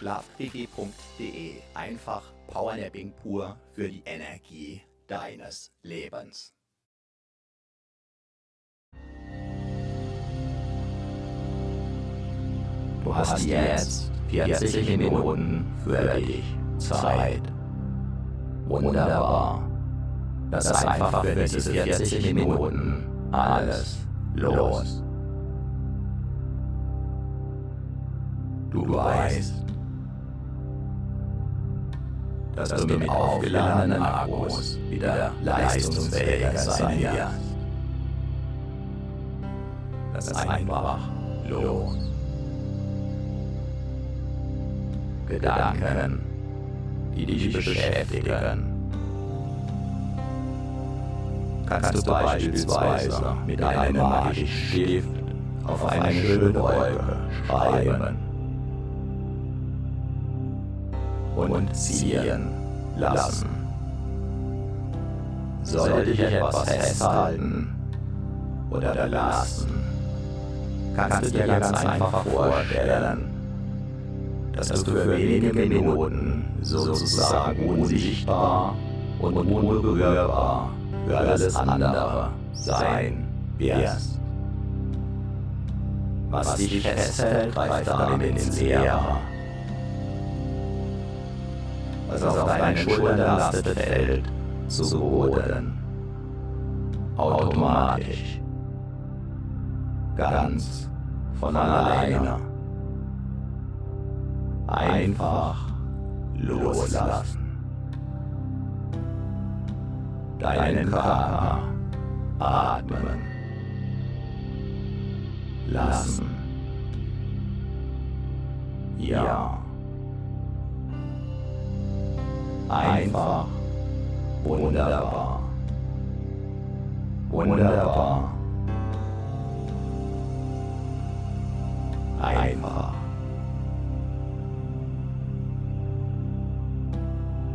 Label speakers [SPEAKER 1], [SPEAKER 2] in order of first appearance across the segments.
[SPEAKER 1] Schlafquickie.de. Einfach Powernapping pur für die Energie deines Lebens.
[SPEAKER 2] Du hast jetzt 40 Minuten für dich Zeit. Wunderbar. Lass einfach für diese 40 Minuten alles los. Du weißt, dass du mit aufgeladenen Akkus wieder leistungsfähiger sein wirst. Lass einfach los. Gedanken, die dich beschäftigen. Kannst du beispielsweise mit einem magischen Stift auf eine schöne Wolke schreiben und ziehen lassen. Sollte dich etwas festhalten oder lassen, kannst du dir ganz einfach vorstellen, dass du für wenige Minuten sozusagen unsichtbar und unberührbar für alles andere sein wirst. Was dich festhält, greift damit ins Leere. Was auf deinen Schultern lastet, fällt zu Boden. Automatisch. Ganz von alleine einfach loslassen. Deinen Körper atmen lassen. Ja. Einfach wunderbar. Wunderbar. Einfach.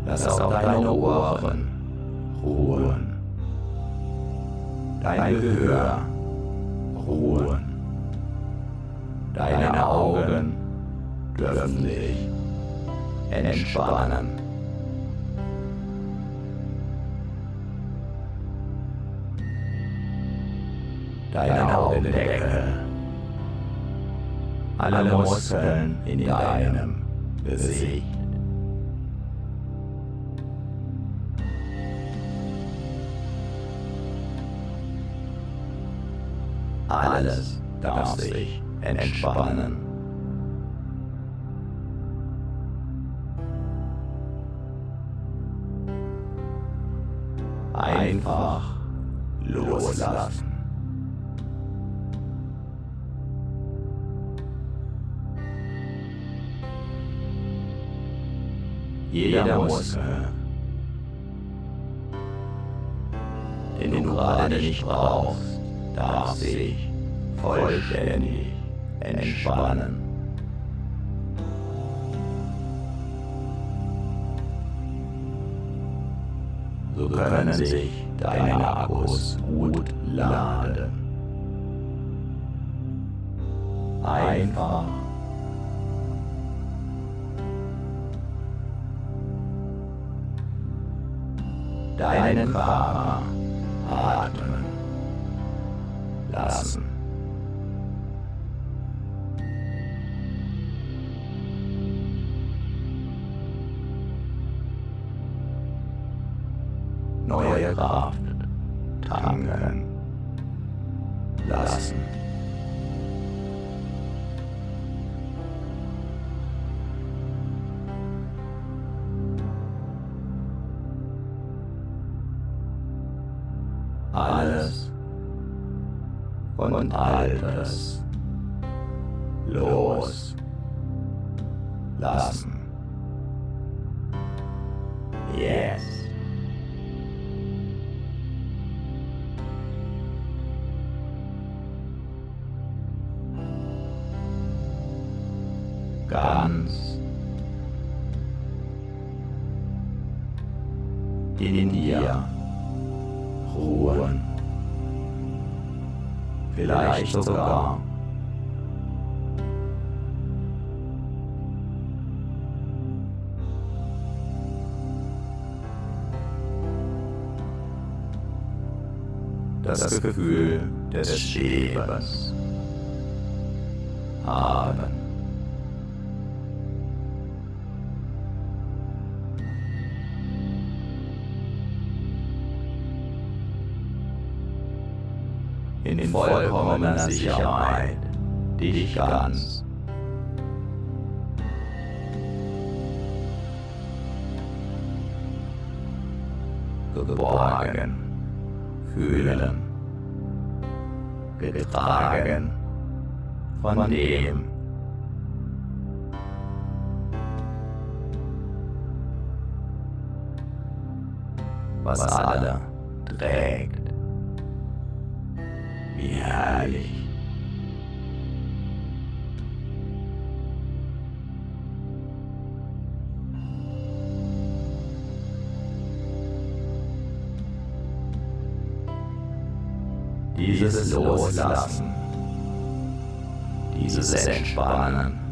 [SPEAKER 2] Lass auch deine Ohren ruhen. Dein Gehör ruhen. Deine Augen dürfen sich entspannen. Deine Augendecke. Alle Muskeln in deinem Gesicht. Alles darf sich entspannen. Nicht brauchst, darf sich vollständig entspannen. So können sich deine Akkus gut laden. Einfach deinen Körper atmen lassen. Neue Kraft dir ruhen. Vielleicht sogar das Gefühl des Schwebens haben. In vollkommener Sicherheit. Dich ganz. Geborgen. Fühlen, getragen. Von dem, was alle trägt. Herrlich. Dieses Loslassen, dieses Entspannen.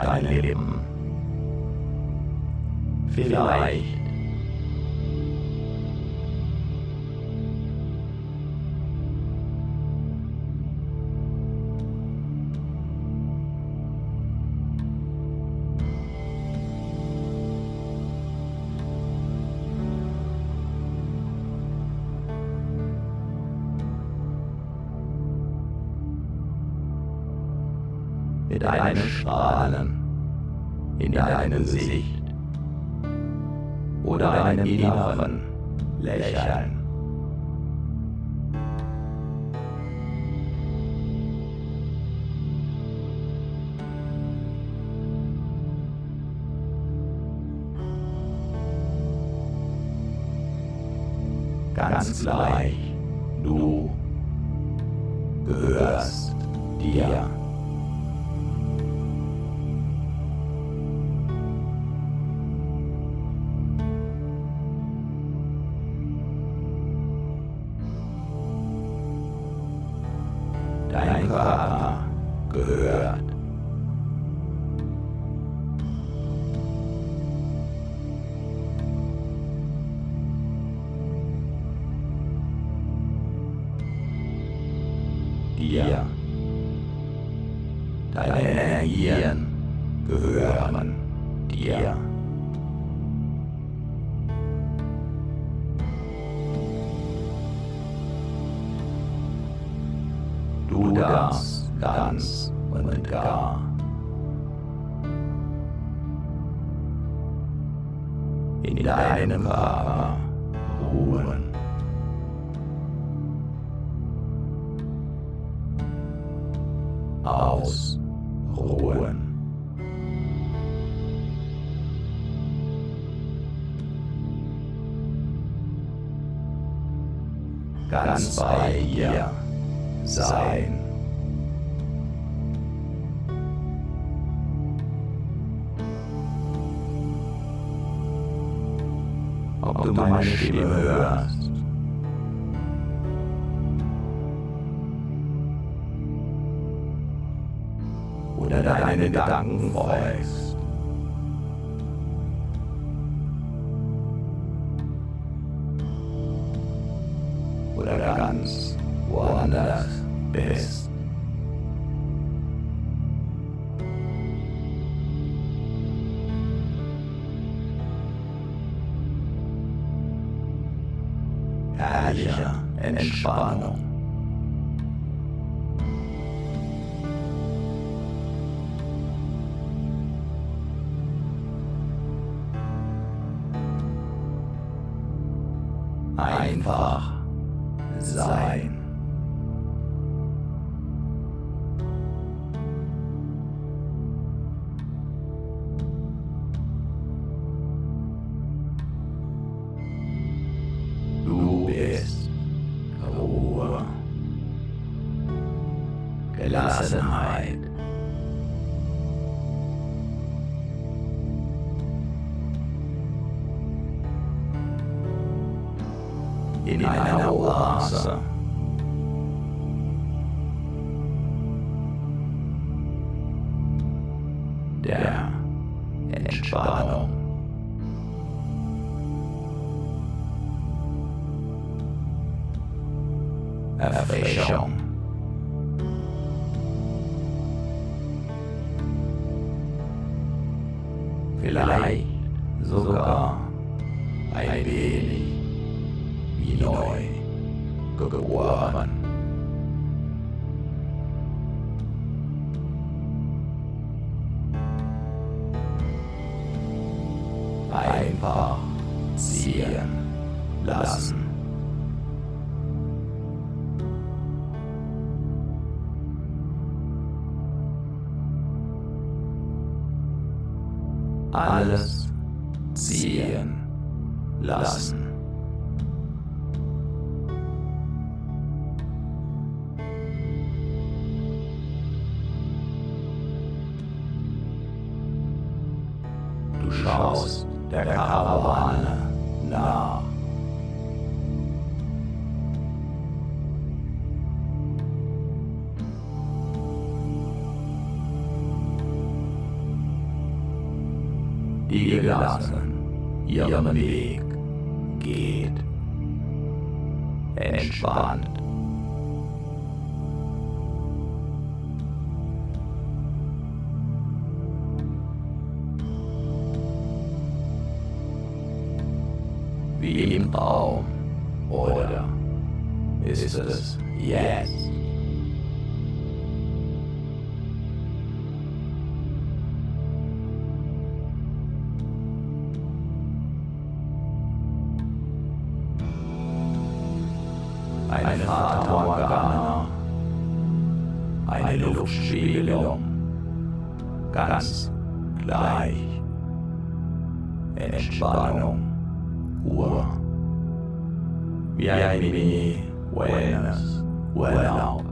[SPEAKER 2] Dein Leben. Vielleicht Gesicht oder einem Idealfall Stimme hörst. Oder deinen Gedanken folgst. der Entspannung. Erfrischung. ihren Weg geht. Entspannt. Wie im Traum, oder ist es jetzt? Fata Morgana, eine Luftspiegelung, ganz gleich. Entspannung, Ruhe, wie ein Mini-Wellness, Urlaub.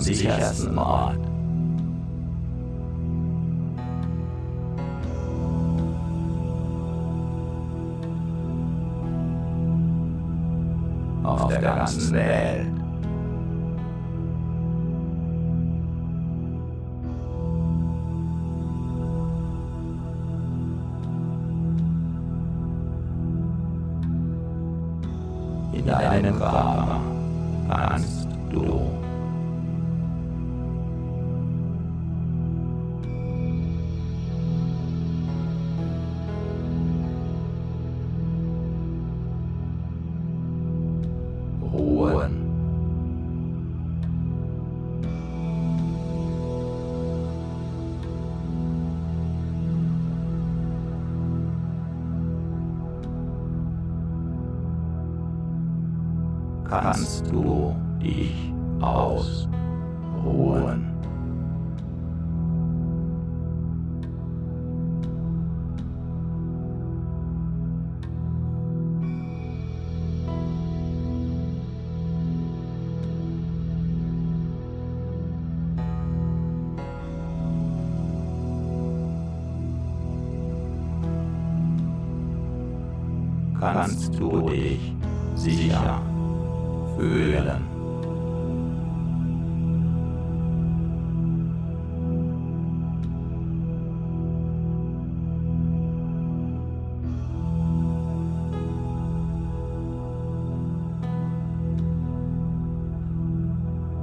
[SPEAKER 2] Am sichersten Ort. Auf der ganzen Welt. In deinem Körper kannst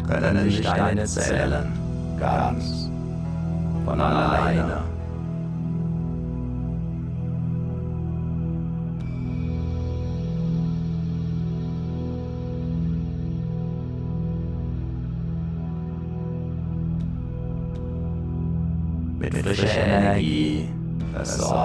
[SPEAKER 2] Können sich deine Zellen ganz von alleine mit frischer Energie versorgen.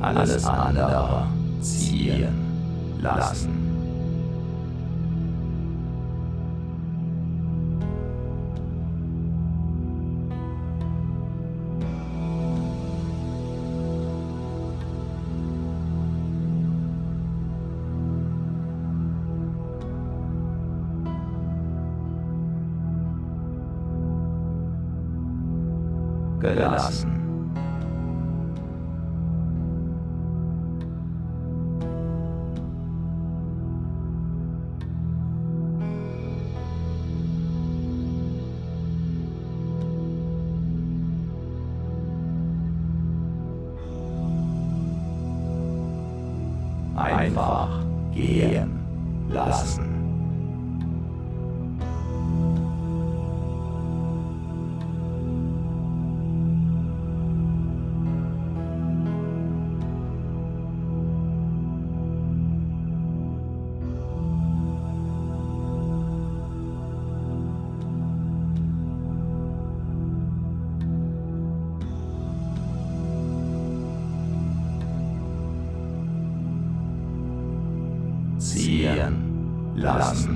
[SPEAKER 2] Alles andere ziehen lassen. Lassen.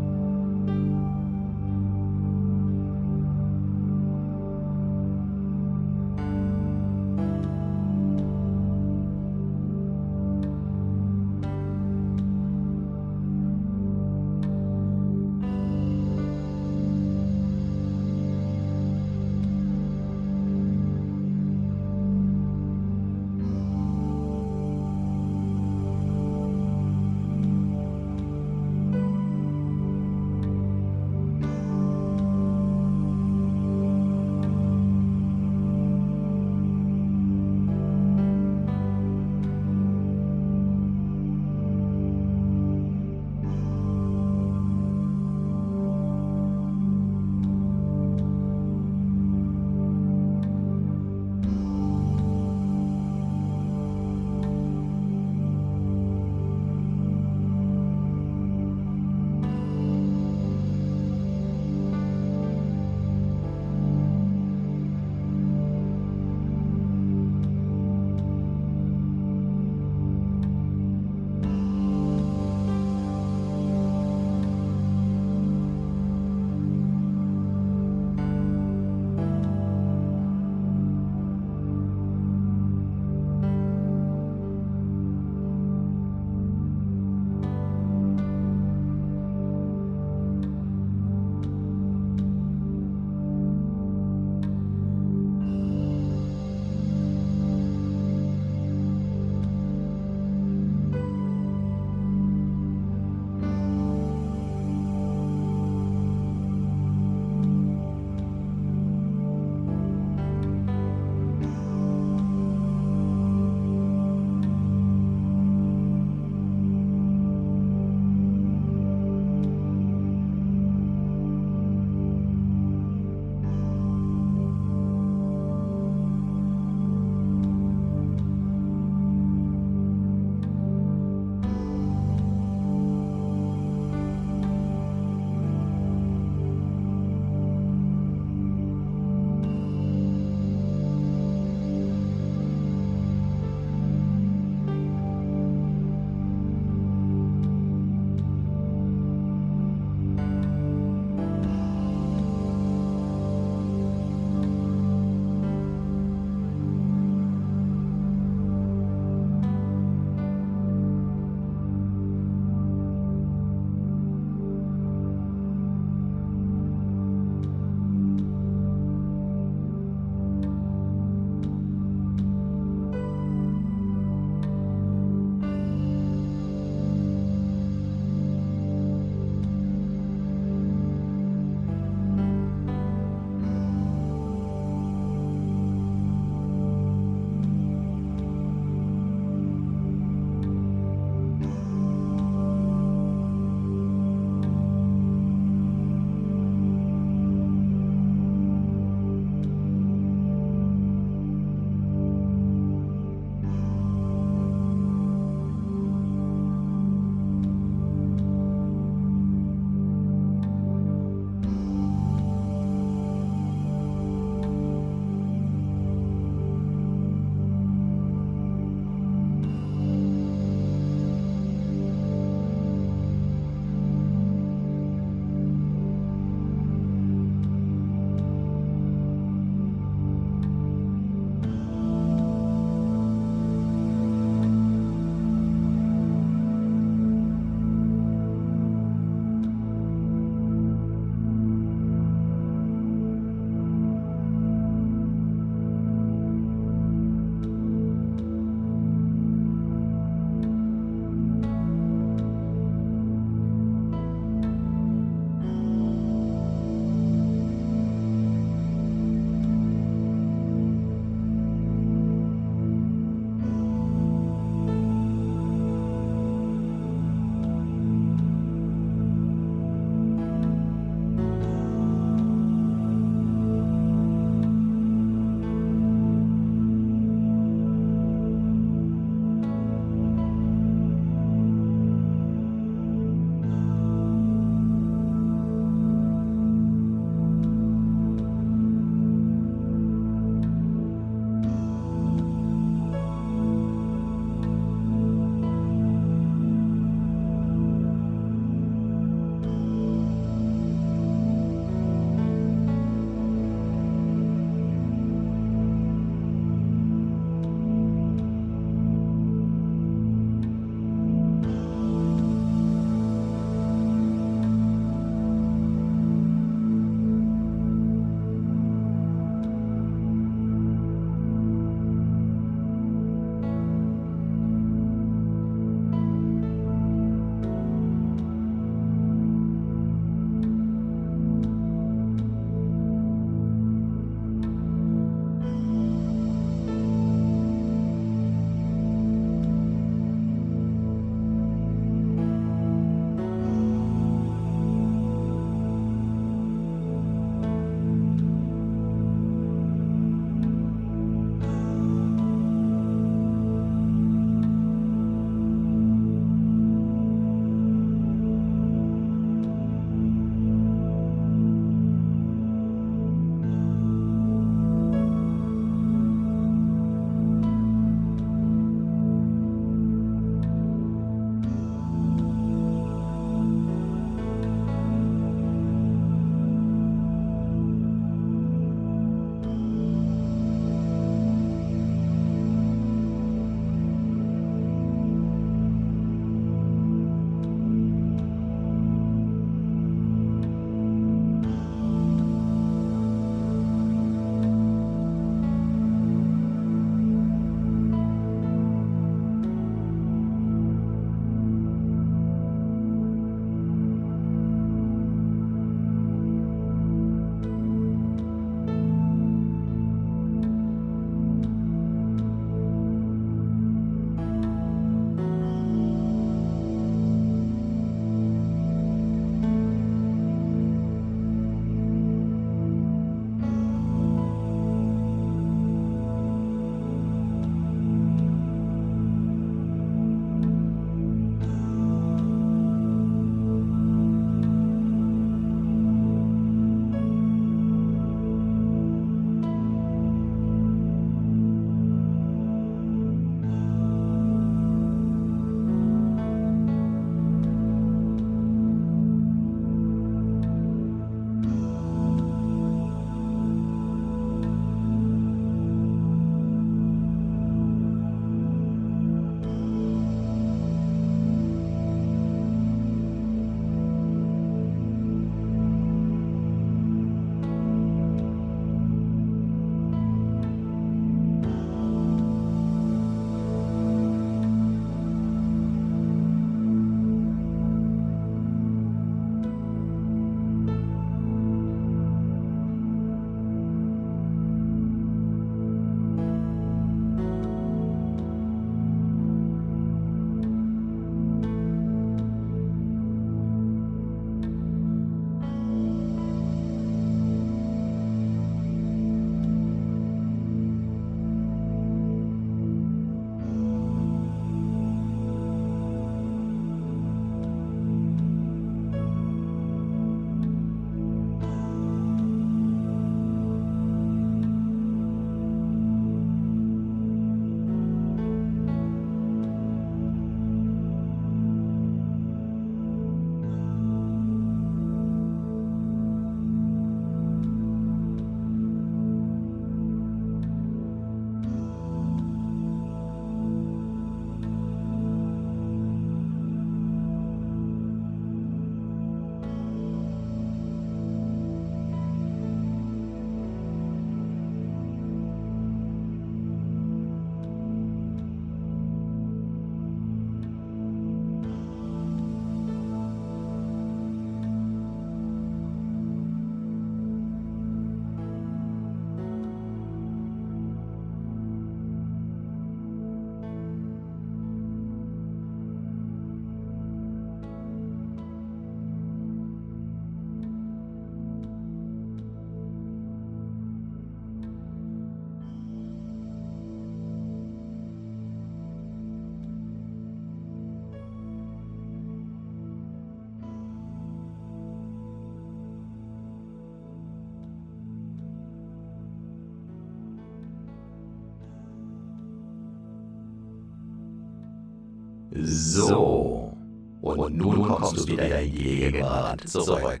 [SPEAKER 2] So. Und nun kommst du wieder in die Gegenwart zurück.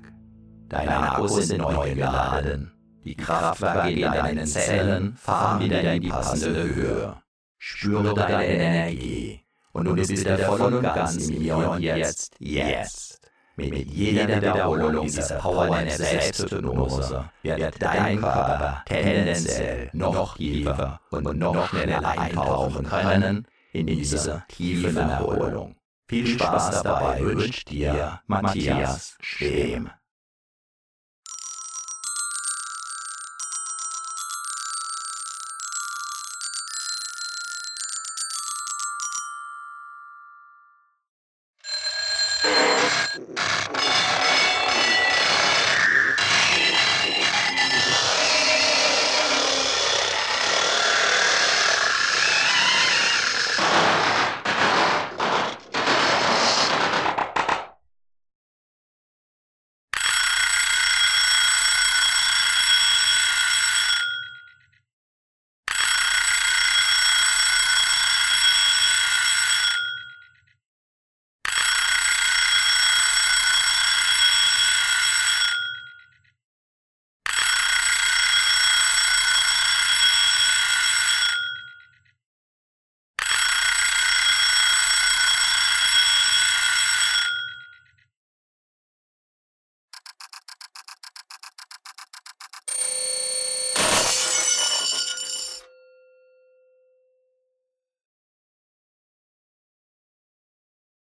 [SPEAKER 2] Deine Akkus sind neu geladen. Die Kraftwerke in deinen Zellen fahren wieder in die passende Höhe. Spüre deine Energie. Und du bist wieder voll und ganz im Hier und Jetzt. Jetzt. Mit jeder Wiederholung dieser Powernap Selbsthypnose wird dein Körper tendenziell noch tiefer und noch schneller eintauchen können in diese tiefe Erholung. Viel Spaß dabei wünscht dir Matthias Schem.